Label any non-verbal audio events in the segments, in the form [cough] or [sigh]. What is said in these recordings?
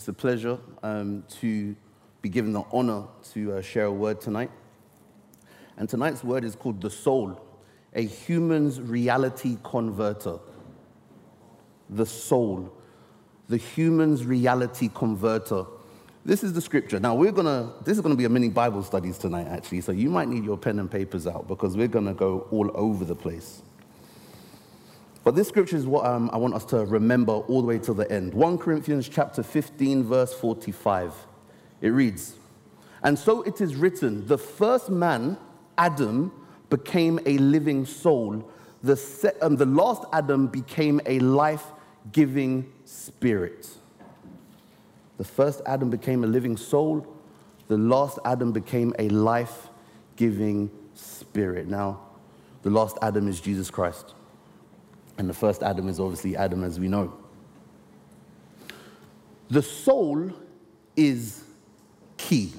It's a pleasure um, to be given the honor to uh, share a word tonight. And tonight's word is called the soul, a human's reality converter. The soul, the human's reality converter. This is the scripture. Now we're gonna. This is gonna be a mini Bible studies tonight, actually. So you might need your pen and papers out because we're gonna go all over the place. But this scripture is what um, I want us to remember all the way to the end. 1 Corinthians chapter 15, verse 45. It reads, And so it is written, the first man, Adam, became a living soul. The, se- um, the last Adam became a life giving spirit. The first Adam became a living soul. The last Adam became a life giving spirit. Now, the last Adam is Jesus Christ. And the first Adam is obviously Adam as we know. The soul is key.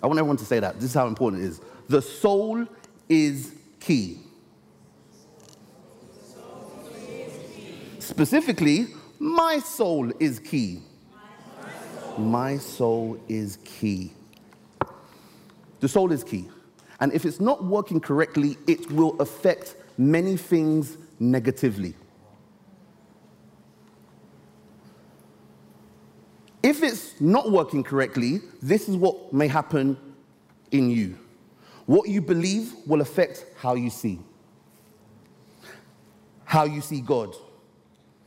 I want everyone to say that. This is how important it is. The soul is key. Specifically, my soul is key. My soul is key. The soul is key. And if it's not working correctly, it will affect many things negatively. If it's not working correctly, this is what may happen in you. What you believe will affect how you see, how you see God,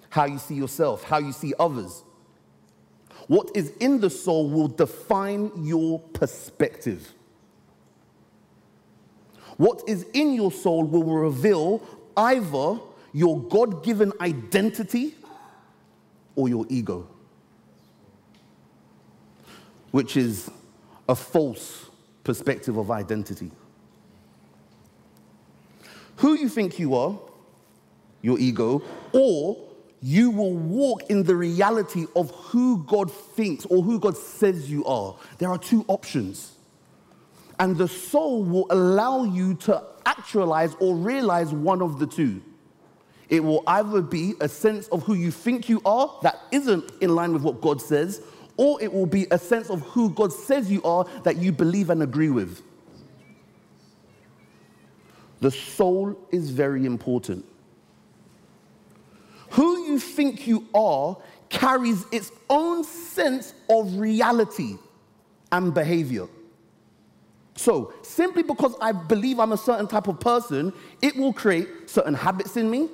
how you see yourself, how you see others. What is in the soul will define your perspective. What is in your soul will reveal either your God given identity or your ego, which is a false perspective of identity. Who you think you are, your ego, or you will walk in the reality of who God thinks or who God says you are. There are two options. And the soul will allow you to actualize or realize one of the two. It will either be a sense of who you think you are that isn't in line with what God says, or it will be a sense of who God says you are that you believe and agree with. The soul is very important. Who you think you are carries its own sense of reality and behavior. So, simply because I believe I'm a certain type of person, it will create certain habits in me.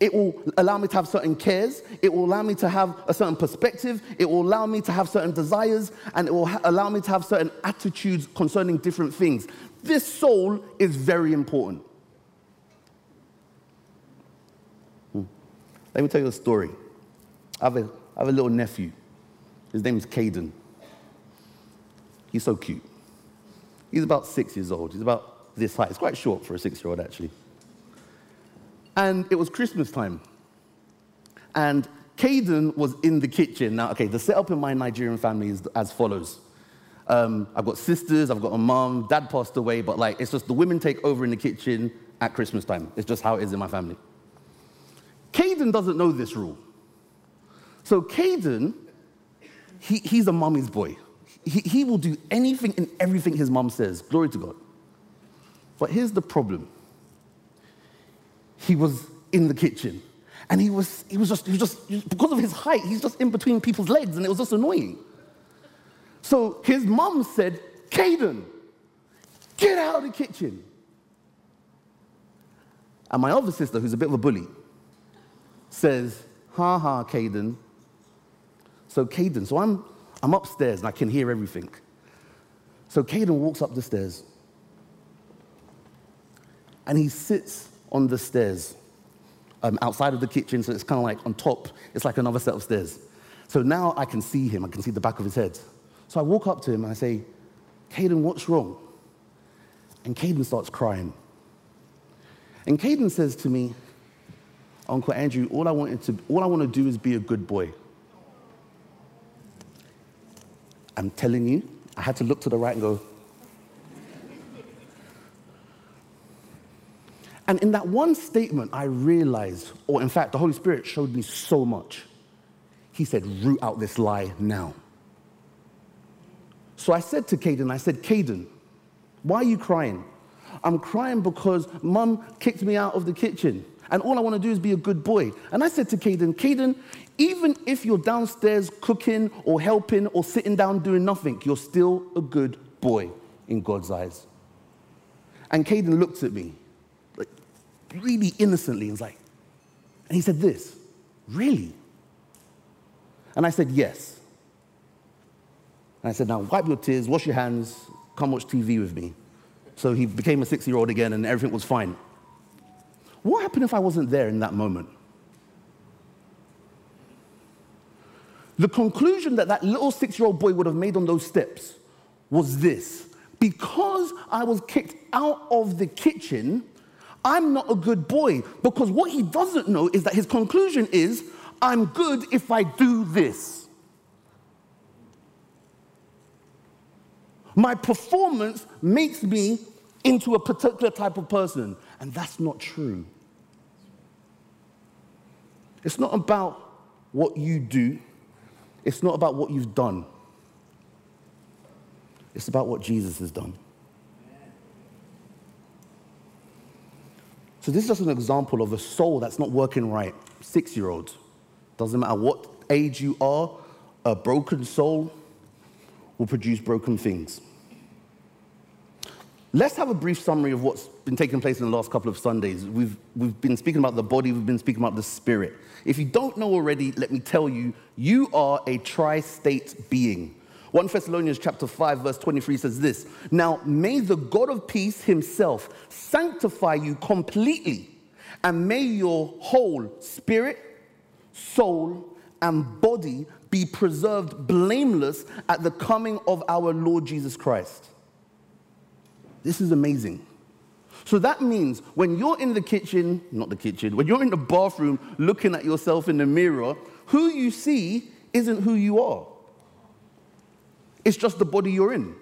It will allow me to have certain cares. It will allow me to have a certain perspective. It will allow me to have certain desires. And it will ha- allow me to have certain attitudes concerning different things. This soul is very important. Hmm. Let me tell you a story. I have a, I have a little nephew. His name is Caden. He's so cute. He's about six years old. He's about this height. It's quite short for a six year old, actually. And it was Christmas time. And Caden was in the kitchen. Now, okay, the setup in my Nigerian family is as follows. Um, I've got sisters, I've got a mom, dad passed away, but like it's just the women take over in the kitchen at Christmas time. It's just how it is in my family. Caden doesn't know this rule. So Caden, he, he's a mommy's boy. He, he will do anything and everything his mom says. Glory to God. But here's the problem. He was in the kitchen and he was, he was just, he was just, because of his height, he's just in between people's legs and it was just annoying. So his mom said, Caden, get out of the kitchen. And my other sister, who's a bit of a bully, says, ha ha, Caden. So Caden, so I'm I'm upstairs and I can hear everything. So Caden walks up the stairs and he sits on the stairs um, outside of the kitchen, so it's kind of like on top, it's like another set of stairs. So now I can see him, I can see the back of his head. So I walk up to him and I say, Caden, what's wrong? And Caden starts crying. And Caden says to me, Uncle Andrew, all I, wanted to, all I want to do is be a good boy. I'm telling you, I had to look to the right and go. And in that one statement, I realized, or in fact, the Holy Spirit showed me so much. He said, root out this lie now. So I said to Caden, I said, Caden, why are you crying? I'm crying because mum kicked me out of the kitchen and all I want to do is be a good boy. And I said to Caden, Caden, even if you're downstairs cooking or helping or sitting down doing nothing, you're still a good boy in God's eyes. And Caden looked at me, like really innocently, and was like, and he said this, really? And I said, yes. And I said, now wipe your tears, wash your hands, come watch TV with me. So he became a six year old again and everything was fine. What happened if I wasn't there in that moment? The conclusion that that little six year old boy would have made on those steps was this because I was kicked out of the kitchen, I'm not a good boy. Because what he doesn't know is that his conclusion is I'm good if I do this. My performance makes me into a particular type of person. And that's not true. It's not about what you do, it's not about what you've done. It's about what Jesus has done. So, this is just an example of a soul that's not working right. Six year olds. Doesn't matter what age you are, a broken soul will produce broken things. Let's have a brief summary of what's been taking place in the last couple of Sundays. We've, we've been speaking about the body, we've been speaking about the spirit. If you don't know already, let me tell you, you are a tri state being. 1 Thessalonians chapter 5 verse 23 says this, "Now may the God of peace himself sanctify you completely, and may your whole spirit, soul, and body be preserved blameless at the coming of our Lord Jesus Christ." This is amazing. So that means when you're in the kitchen, not the kitchen, when you're in the bathroom looking at yourself in the mirror, who you see isn't who you are. It's just the body you're in.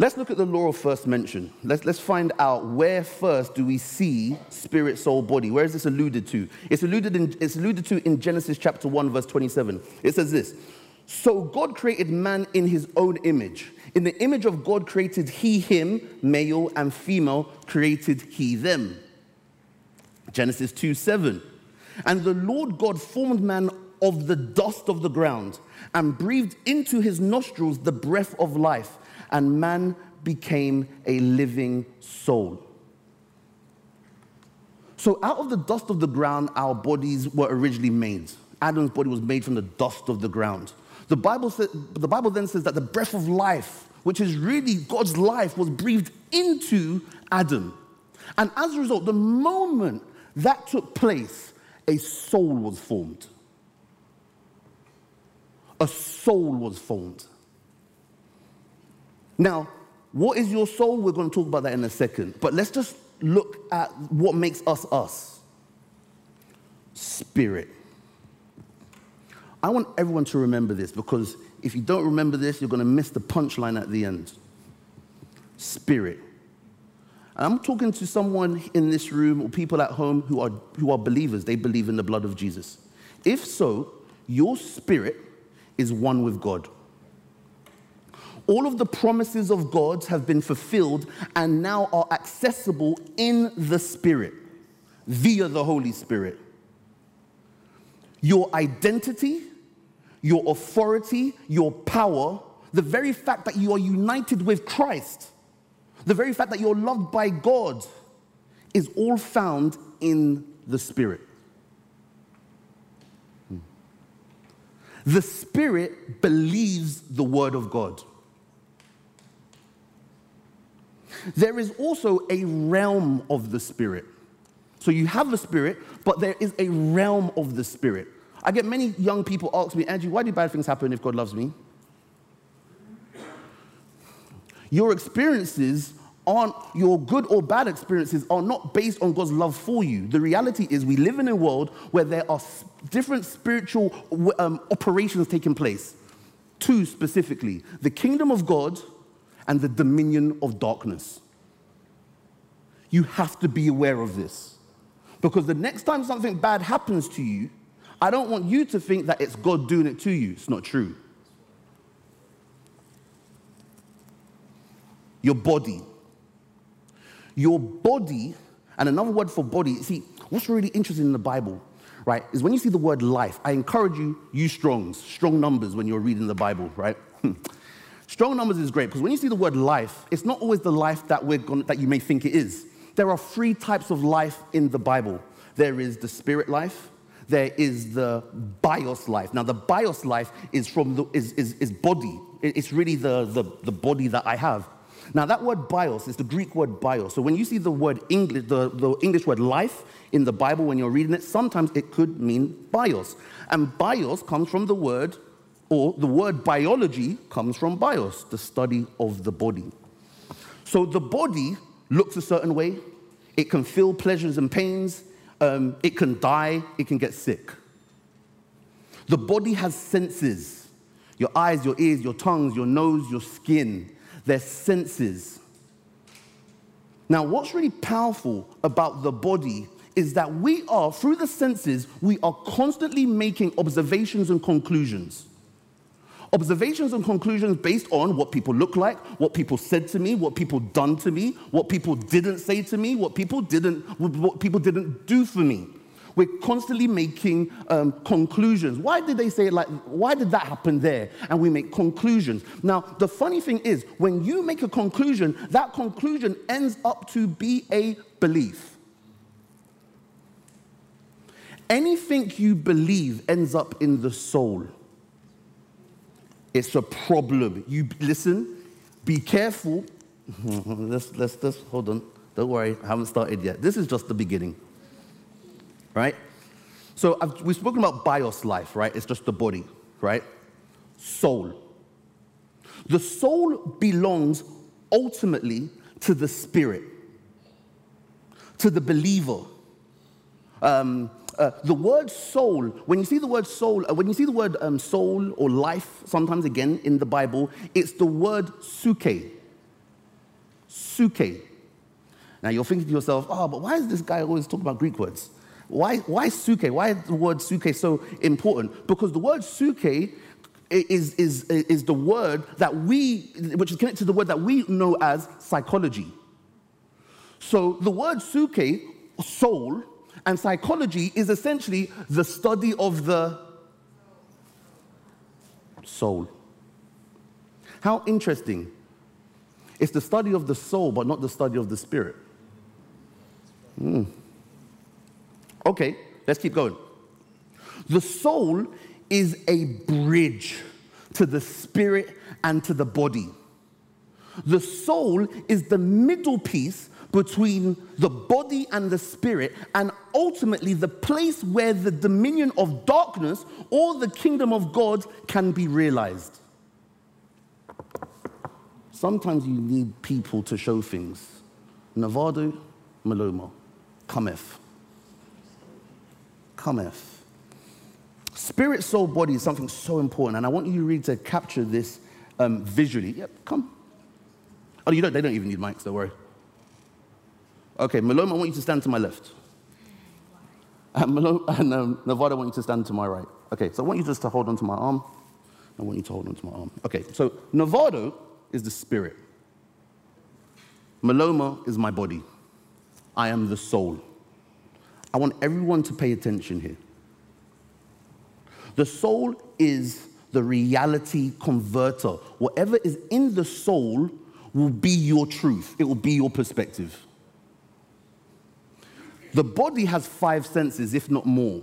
Let's look at the law of first mention. Let's, let's find out where first do we see spirit, soul, body. Where is this alluded to? It's alluded, in, it's alluded to in Genesis chapter 1, verse 27. It says this So God created man in his own image. In the image of God created he him, male and female created he them. Genesis 2 7. And the Lord God formed man of the dust of the ground and breathed into his nostrils the breath of life, and man became a living soul. So, out of the dust of the ground, our bodies were originally made. Adam's body was made from the dust of the ground. The Bible, says, the Bible then says that the breath of life, which is really God's life, was breathed into Adam. And as a result, the moment that took place, a soul was formed. A soul was formed. Now, what is your soul? We're going to talk about that in a second. But let's just look at what makes us us spirit. I want everyone to remember this because if you don't remember this, you're going to miss the punchline at the end. Spirit. And I'm talking to someone in this room or people at home who are, who are believers. They believe in the blood of Jesus. If so, your spirit is one with God. All of the promises of God have been fulfilled and now are accessible in the Spirit via the Holy Spirit. Your identity your authority, your power, the very fact that you are united with Christ, the very fact that you're loved by God, is all found in the Spirit. Hmm. The Spirit believes the Word of God. There is also a realm of the Spirit. So you have the Spirit, but there is a realm of the Spirit. I get many young people ask me, Andrew, why do bad things happen if God loves me? Your experiences aren't, your good or bad experiences are not based on God's love for you. The reality is, we live in a world where there are different spiritual um, operations taking place. Two specifically the kingdom of God and the dominion of darkness. You have to be aware of this. Because the next time something bad happens to you, I don't want you to think that it's God doing it to you. It's not true. Your body. Your body, and another word for body, see, what's really interesting in the Bible, right, is when you see the word life, I encourage you, use Strong's, strong numbers when you're reading the Bible, right? [laughs] strong numbers is great because when you see the word life, it's not always the life that, we're gonna, that you may think it is. There are three types of life in the Bible there is the spirit life, there is the bios life. Now, the bios life is from the is, is, is body. It's really the, the, the body that I have. Now, that word bios is the Greek word bios. So when you see the word English, the, the English word life in the Bible when you're reading it, sometimes it could mean bios. And bios comes from the word, or the word biology comes from bios, the study of the body. So the body looks a certain way, it can feel pleasures and pains, um, it can die, it can get sick. The body has senses your eyes, your ears, your tongues, your nose, your skin They're senses. Now, what's really powerful about the body is that we are, through the senses, we are constantly making observations and conclusions. Observations and conclusions based on what people look like, what people said to me, what people done to me, what people didn't say to me, what people didn't, what people didn't do for me. We're constantly making um, conclusions. Why did they say it like, why did that happen there? And we make conclusions. Now, the funny thing is, when you make a conclusion, that conclusion ends up to be a belief. Anything you believe ends up in the soul. It's a problem. You listen, be careful. [laughs] let's, let's, let's hold on. Don't worry, I haven't started yet. This is just the beginning right? So I've, we've spoken about bios life, right? It's just the body, right? Soul. The soul belongs ultimately to the spirit, to the believer. Um, uh, the word soul, when you see the word soul, uh, when you see the word um, soul or life, sometimes again in the Bible, it's the word suke. Suke. Now you're thinking to yourself, oh, but why is this guy always talking about Greek words? Why, why suke? Why is the word suke so important? Because the word suke is, is, is the word that we, which is connected to the word that we know as psychology. So the word suke, soul, and psychology is essentially the study of the soul. How interesting. It's the study of the soul, but not the study of the spirit. Hmm. Okay, let's keep going. The soul is a bridge to the spirit and to the body. The soul is the middle piece between the body and the spirit, and ultimately the place where the dominion of darkness or the kingdom of God can be realized. Sometimes you need people to show things. Nevada, Maloma, cometh cometh. Spirit, soul, body is something so important, and I want you really to capture this um, visually. Yep, come. Oh, you don't, they don't even need mics, don't worry. Okay, Maloma, I want you to stand to my left. And, Malone, [laughs] and um, Nevada, I want you to stand to my right. Okay, so I want you just to hold onto my arm. I want you to hold onto my arm. Okay, so Nevada is the spirit. Maloma is my body. I am the soul. I want everyone to pay attention here. The soul is the reality converter. Whatever is in the soul will be your truth, it will be your perspective. The body has five senses, if not more.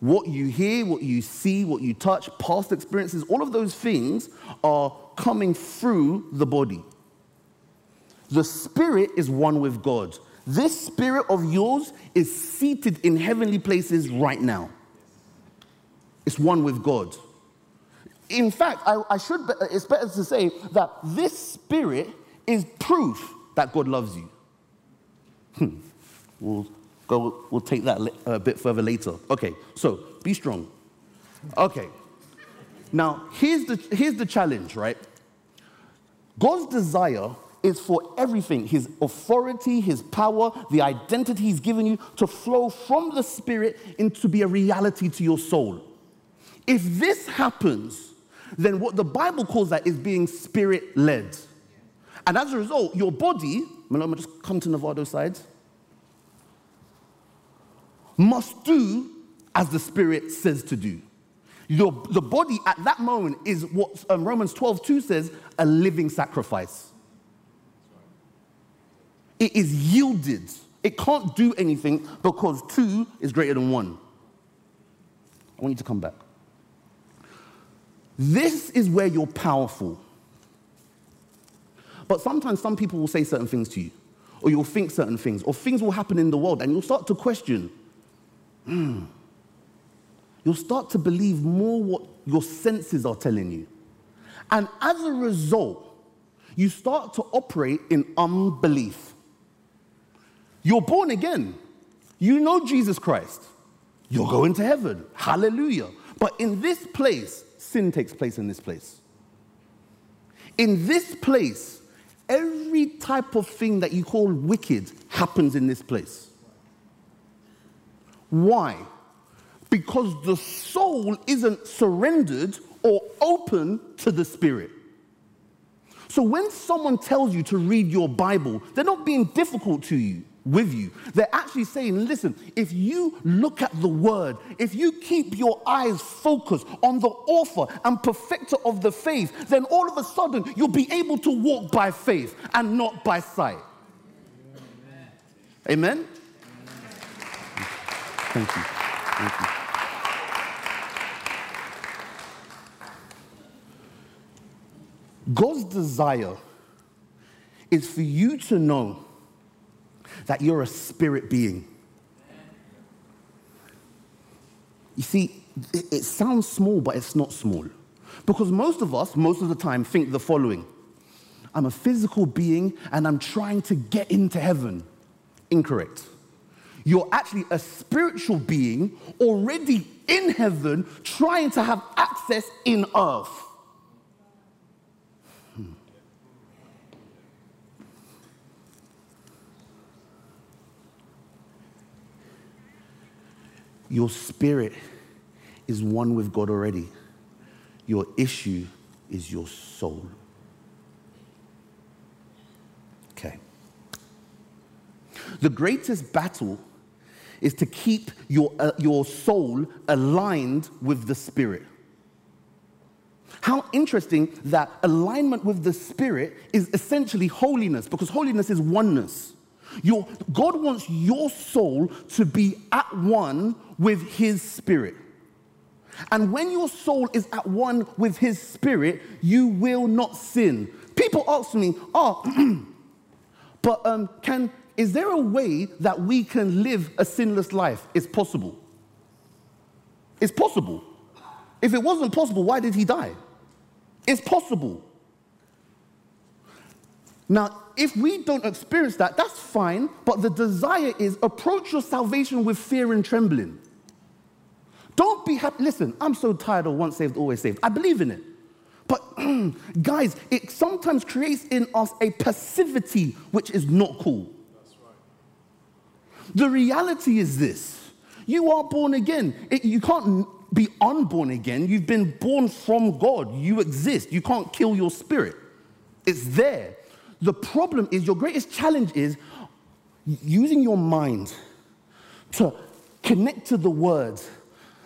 What you hear, what you see, what you touch, past experiences, all of those things are coming through the body. The spirit is one with God. This spirit of yours is seated in heavenly places right now. It's one with God. In fact, I, I should, it's better to say that this spirit is proof that God loves you. Hmm. We'll, go, we'll take that a bit further later. Okay, so be strong. Okay. Now, here's the, here's the challenge, right? God's desire is for everything his authority, his power, the identity he's given you to flow from the Spirit into be a reality to your soul. If this happens, then what the Bible calls that is being spirit led. And as a result, your body, me just come to Nevada side, must do as the Spirit says to do. Your, the body at that moment is what um, Romans 12 2 says a living sacrifice. It is yielded. It can't do anything because two is greater than one. I want you to come back. This is where you're powerful. But sometimes some people will say certain things to you, or you'll think certain things, or things will happen in the world, and you'll start to question. Hmm. You'll start to believe more what your senses are telling you. And as a result, you start to operate in unbelief. You're born again. You know Jesus Christ. You're going to heaven. Hallelujah. But in this place, sin takes place in this place. In this place, every type of thing that you call wicked happens in this place. Why? Because the soul isn't surrendered or open to the spirit. So when someone tells you to read your Bible, they're not being difficult to you with you. They're actually saying, listen, if you look at the word, if you keep your eyes focused on the author and perfecter of the faith, then all of a sudden you'll be able to walk by faith and not by sight. Amen? Amen? Thank you. Thank you. God's desire is for you to know that you're a spirit being. You see, it, sounds small, but it's not small. Because most of us, most of the time, think the following I'm a physical being and I'm trying to get into heaven. Incorrect. You're actually a spiritual being already in heaven trying to have access in earth. Your spirit is one with God already. Your issue is your soul. Okay. The greatest battle is to keep your, uh, your soul aligned with the spirit. How interesting that alignment with the spirit is essentially holiness, because holiness is oneness. Your, God wants your soul to be at one with His Spirit. And when your soul is at one with His Spirit, you will not sin. People ask me, oh, [clears throat] but um, can, is there a way that we can live a sinless life? It's possible. It's possible. If it wasn't possible, why did He die? It's possible. Now, if we don't experience that, that's fine, but the desire is approach your salvation with fear and trembling. Don't be happy. Listen, I'm so tired of once saved, always saved. I believe in it. But [clears throat] guys, it sometimes creates in us a passivity which is not cool. Right. The reality is this you are born again. It, you can't be unborn again. You've been born from God. You exist. You can't kill your spirit, it's there. The problem is, your greatest challenge is using your mind to connect to the words,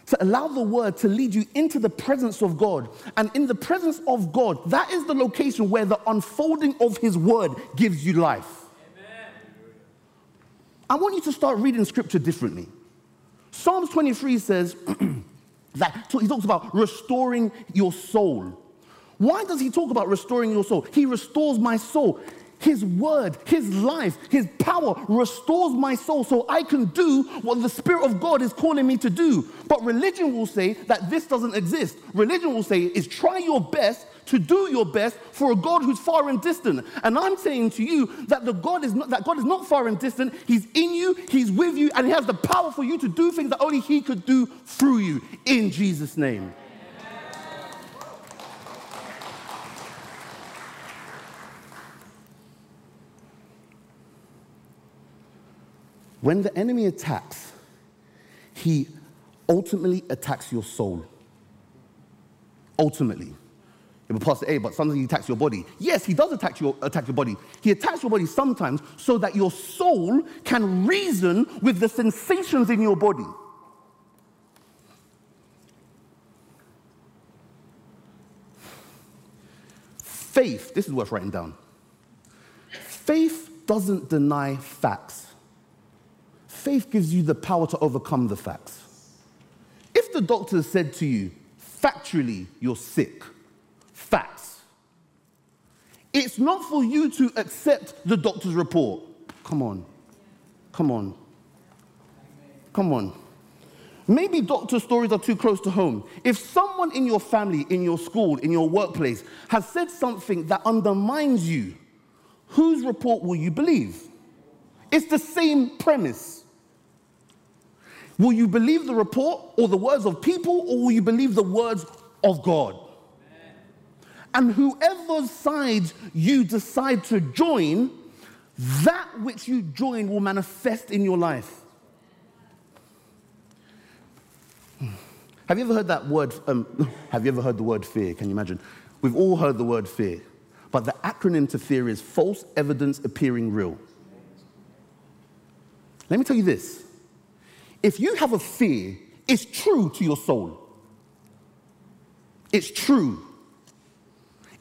to allow the word to lead you into the presence of God. And in the presence of God, that is the location where the unfolding of his word gives you life. Amen. I want you to start reading scripture differently. Psalms 23 says [clears throat] that so he talks about restoring your soul. Why does he talk about restoring your soul? He restores my soul. His word, His life, His power restores my soul so I can do what the Spirit of God is calling me to do. But religion will say that this doesn't exist. Religion will say is try your best to do your best for a God who's far and distant. And I'm saying to you that the God is not that God is not far and distant. He's in you, He's with you, and He has the power for you to do things that only He could do through you. In Jesus' name. When the enemy attacks, he ultimately attacks your soul. Ultimately. It Pastor A, but sometimes he attacks your body. Yes, he does attack your, attack your body. He attacks your body sometimes so that your soul can reason with the sensations in your body. Faith, this is worth writing down. Faith doesn't deny facts. Faith gives you the power to overcome the facts. If the doctor said to you, factually, you're sick, facts, it's not for you to accept the doctor's report. Come on. Come on. Come on. Maybe doctor stories are too close to home. If someone in your family, in your school, in your workplace has said something that undermines you, whose report will you believe? It's the same premise. Will you believe the report or the words of people, or will you believe the words of God? And whoever side you decide to join, that which you join will manifest in your life. Have you ever heard that word? Um, [laughs] have you ever heard the word fear? Can you imagine? We've all heard the word fear, but the acronym to fear is false evidence appearing real. Let me tell you this if you have a fear, it's true to your soul. It's true.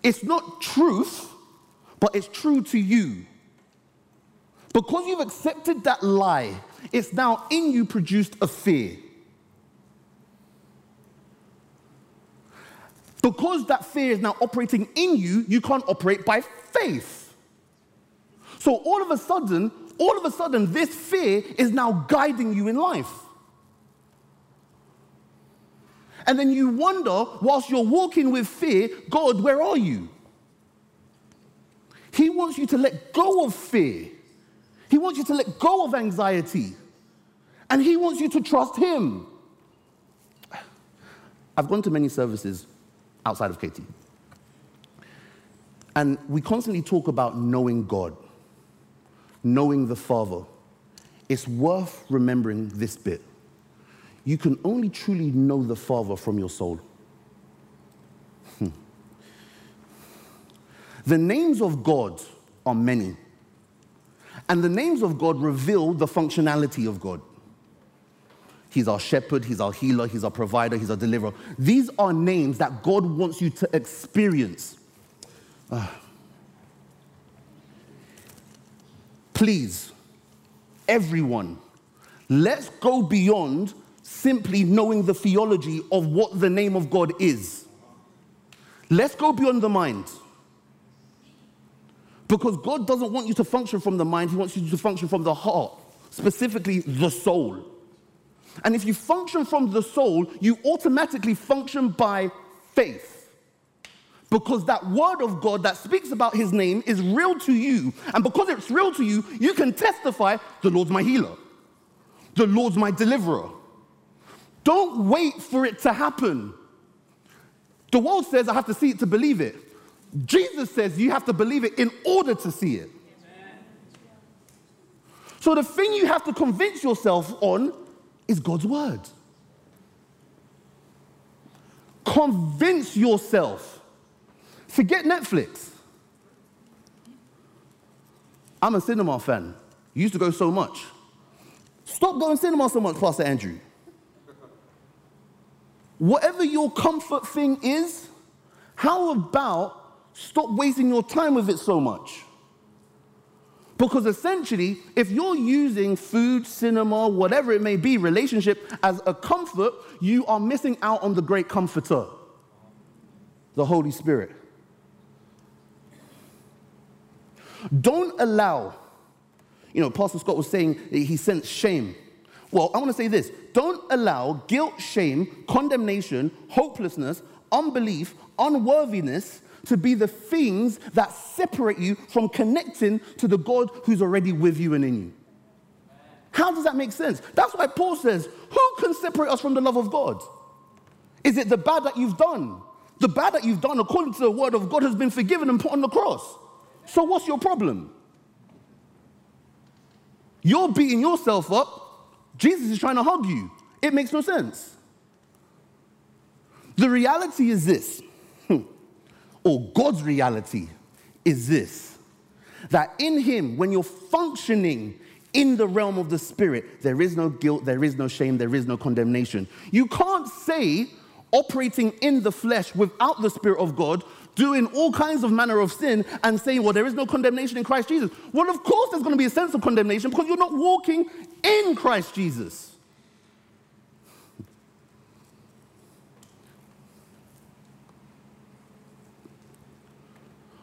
It's not truth, but it's true to you. Because you've accepted that lie, it's now in you produced a fear. Because that fear is now operating in you, you can't operate by faith. So all of a sudden, all of a sudden, this fear is now guiding you in life. And then you wonder, whilst you're walking with fear, God, where are you? He wants you to let go of fear. He wants you to let go of anxiety. And He wants you to trust Him. I've gone to many services outside of KT. And we constantly talk about knowing God, knowing the Father. It's worth remembering this bit. You can only truly know the Father from your soul. Hmm. The names of God are many. And the names of God reveal the functionality of God. He's our shepherd, He's our healer, He's our provider, He's our deliverer. These are names that God wants you to experience. Uh. Please, everyone, let's go beyond simply knowing the theology of what the name of God is. Let's go beyond the mind. Because God doesn't want you to function from the mind, He wants you to function from the heart, specifically the soul. And if you function from the soul, you automatically function by faith. Because that word of God that speaks about his name is real to you. And because it's real to you, you can testify the Lord's my healer, the Lord's my deliverer. Don't wait for it to happen. The world says I have to see it to believe it. Jesus says you have to believe it in order to see it. So the thing you have to convince yourself on is God's word. Convince yourself. Forget Netflix. I'm a cinema fan. You used to go so much. Stop going cinema so much, Pastor Andrew. Whatever your comfort thing is, how about stop wasting your time with it so much? Because essentially, if you're using food, cinema, whatever it may be, relationship as a comfort, you are missing out on the great comforter, the Holy Spirit. Don't allow, you know, Pastor Scott was saying he sensed shame. Well, I want to say this don't allow guilt, shame, condemnation, hopelessness, unbelief, unworthiness to be the things that separate you from connecting to the God who's already with you and in you. How does that make sense? That's why Paul says, Who can separate us from the love of God? Is it the bad that you've done? The bad that you've done, according to the word of God, has been forgiven and put on the cross. So, what's your problem? You're beating yourself up. Jesus is trying to hug you. It makes no sense. The reality is this, hmm. or God's reality is this that in Him, when you're functioning in the realm of the Spirit, there is no guilt, there is no shame, there is no condemnation. You can't say, operating in the flesh without the Spirit of God, doing all kinds of manner of sin and saying, well, there is no condemnation in Christ Jesus. Well, of course, there's going to be a sense of condemnation because you're not walking in Christ Jesus.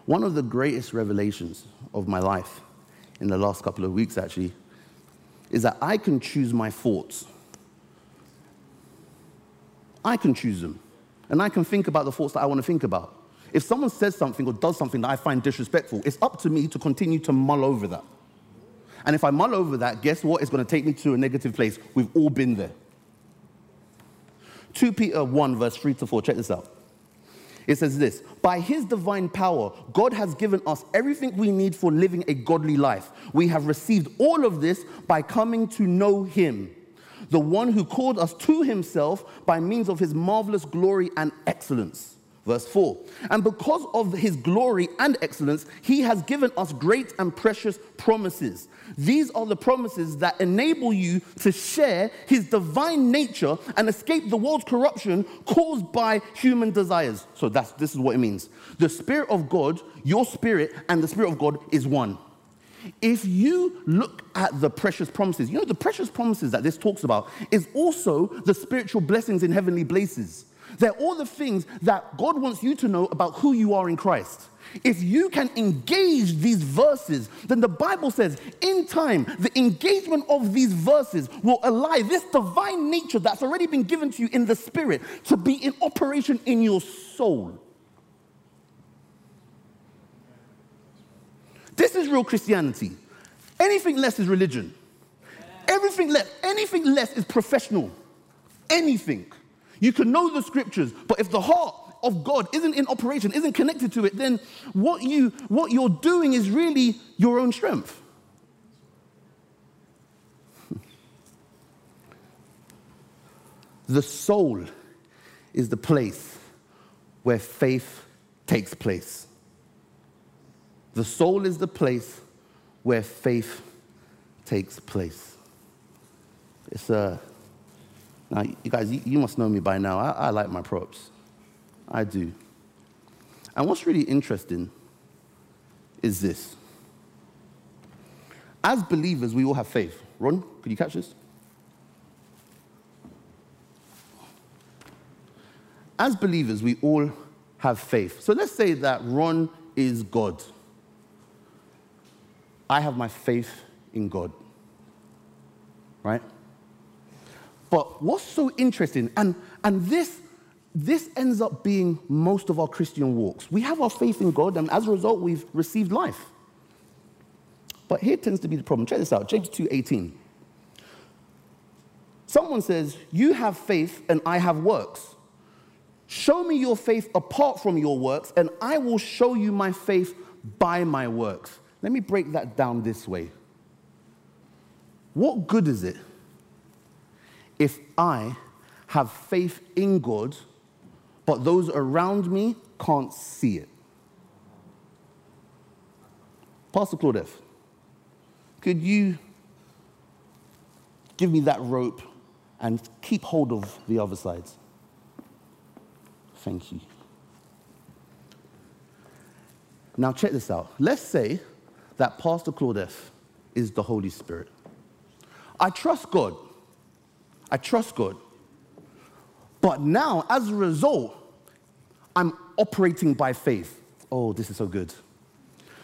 One of the greatest revelations of my life in the last couple of weeks, actually, is that I can choose my thoughts. I can choose them. And I can think about the thoughts that I want to think about. If someone says something or does something that I find disrespectful, it's up to me to continue to mull over that. And if I mull over that, guess what? It's going to take me to a negative place. We've all been there. 2 Peter 1, verse 3 to 4. Check this out. It says this By his divine power, God has given us everything we need for living a godly life. We have received all of this by coming to know him, the one who called us to himself by means of his marvelous glory and excellence. Verse 4 And because of his glory and excellence, he has given us great and precious promises. These are the promises that enable you to share his divine nature and escape the world's corruption caused by human desires. So that's this is what it means. The spirit of God, your spirit and the spirit of God is one. If you look at the precious promises, you know the precious promises that this talks about is also the spiritual blessings in heavenly places. They're all the things that God wants you to know about who you are in Christ. If you can engage these verses, then the Bible says in time, the engagement of these verses will allow this divine nature that's already been given to you in the spirit to be in operation in your soul. This is real Christianity. Anything less is religion. Everything less, anything less is professional. Anything. You can know the scriptures, but if the heart of God isn't in operation, isn't connected to it, then what, you, what you're doing is really your own strength. the soul is the place where faith takes place. The soul is the place where faith takes place. It's a now, you guys, you, must know me by now. I, I like my props. I do. And what's really interesting is this. As believers, we all have faith. Ron, could you catch this? As believers, we all have faith. So let's say that Ron is God. I have my faith in God. Right? But what's so interesting, and, and this, this ends up being most of our Christian walks. We have our faith in God, and as a result, we've received life. But here tends to be the problem. Check this out James 2:18. Someone says, You have faith, and I have works. Show me your faith apart from your works, and I will show you my faith by my works. Let me break that down this way. What good is it if I have faith in God, but those around me can't see it. Pastor Claudette, could you give me that rope and keep hold of the other sides? Thank you. Now, check this out. Let's say that Pastor Claudette is the Holy Spirit. I trust God I trust God. But now, as a result, I'm operating by faith. Oh, this is so good.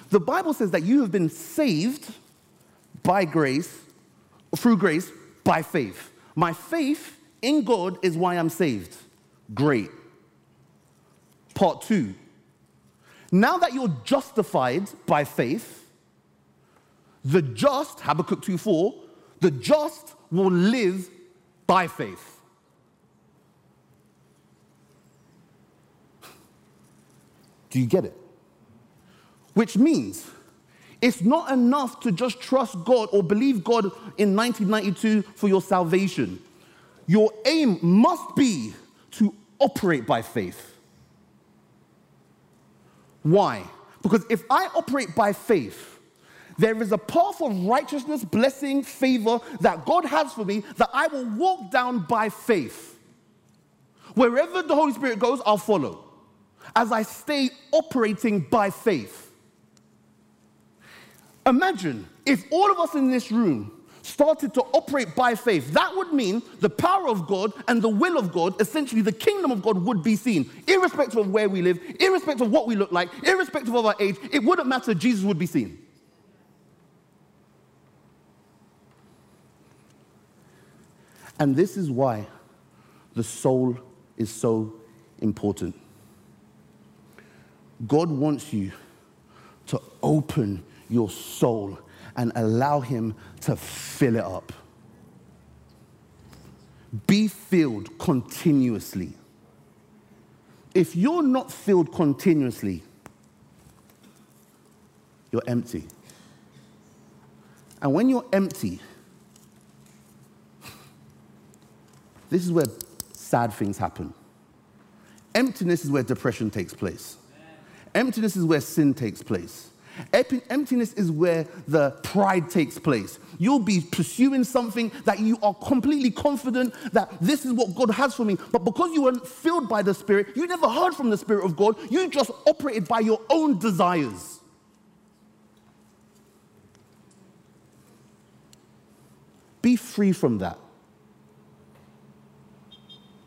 The Bible says that you have been saved by grace, through grace, by faith. My faith in God is why I'm saved. Great. Part two. Now that you're justified by faith, the just, Habakkuk 2 4, the just will live by faith. Do you get it? Which means It's not enough to just trust God or believe God in 1992 for your salvation. Your aim must be to operate by faith. Why? Because if I operate by faith, there is a path of righteousness, blessing, favor that God has for me that I will walk down by faith. Wherever the Holy Spirit goes, I'll follow as I stay operating by faith. Imagine if all of us in this room started to operate by faith, that would mean the power of God and the will of God, essentially the kingdom of God, would be seen, irrespective of where we live, irrespective of what we look like, irrespective of our age. It wouldn't matter, Jesus would be seen. And this is why the soul is so important. God wants you to open your soul and allow Him to fill it up. Be filled continuously. If you're not filled continuously, you're empty. And when you're empty, this is where sad things happen. Emptiness is where depression takes place. Emptiness is where sin takes place. Emptiness is where the pride takes place. You'll be pursuing something that you are completely confident that this is what God has for me. But because you weren't filled by the Spirit, you never heard from the Spirit of God, you just operated by your own desires. Be free from that.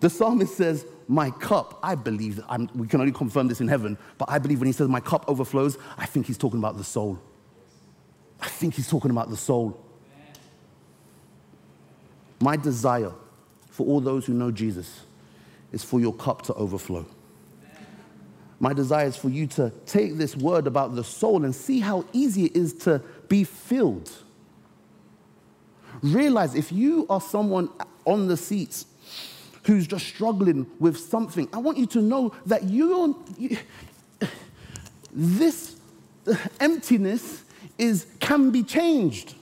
The psalmist says, my cup, I believe, I'm, we can only confirm this in heaven, but I believe when he says my cup overflows, I think he's talking about the soul. I think he's talking about the soul. My desire for all those who know Jesus is for your cup to overflow. My desire is for you to take this word about the soul and see how easy it is to be filled. Realize if you are someone on the seats who's just struggling with something, I want you to know that you, you this emptiness is can be changed.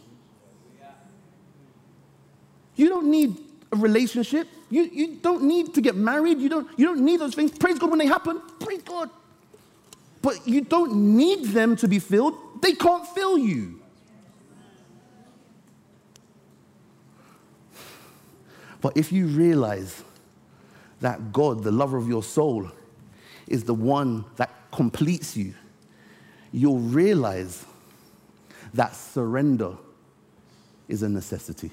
You don't need a relationship. You, you don't need to get married. You don't, you don't need those things. Praise God when they happen. Praise God. But you don't need them to be filled. They can't fill you. But if you realize that God, the lover of your soul, is the one that completes you, you'll realize that surrender is a necessity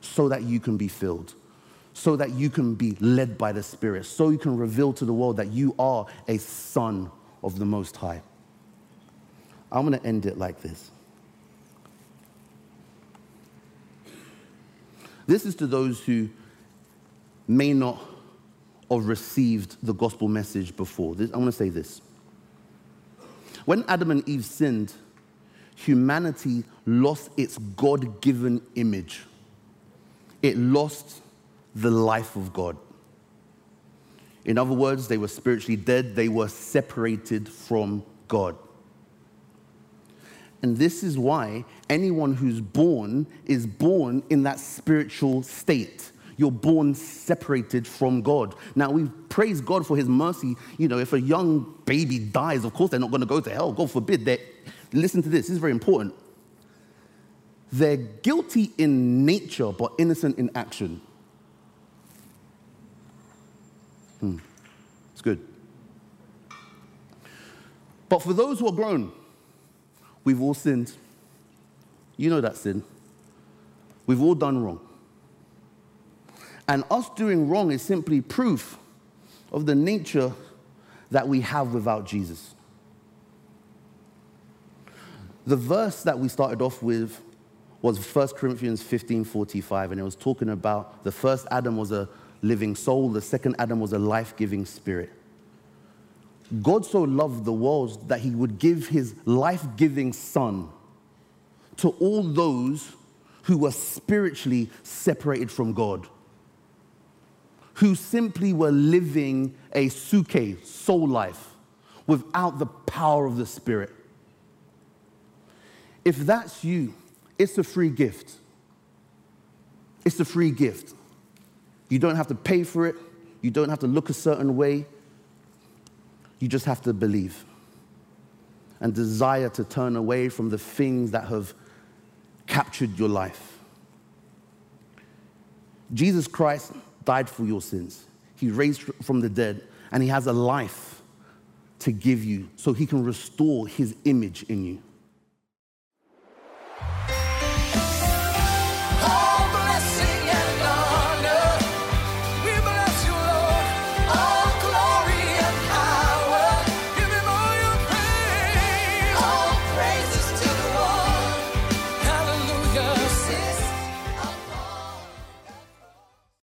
so that you can be filled, so that you can be led by the Spirit, so you can reveal to the world that you are a son of the Most High. I'm going to end it like this. This is to those who may not have received the gospel message before. This, I want to say this. When Adam and Eve sinned, humanity lost its God given image, it lost the life of God. In other words, they were spiritually dead, they were separated from God. And this is why anyone who's born is born in that spiritual state you're born separated from God. Now, we praise God for his mercy. You know, if a young baby dies, of course they're not going to go to hell. God forbid. They're, listen to this, this is very important. They're guilty in nature, but innocent in action. Hmm. It's good. But for those who are grown, we've all sinned. You know that sin. We've all done wrong. And us doing wrong is simply proof of the nature that we have without Jesus. The verse that we started off with was 1 Corinthians 15 45, and it was talking about the first Adam was a living soul, the second Adam was a life giving spirit. God so loved the world that he would give his life giving son to all those who were spiritually separated from God who simply were living a psuche, soul life, without the power of the Spirit. If that's you, it's a free gift. It's a free gift. You don't have to pay for it, you don't have to look a certain way. You just have to believe and desire to turn away from the things that have captured your life. Jesus Christ died for your sins. He raised from the dead, and He has a life to give you so He can restore His image in you.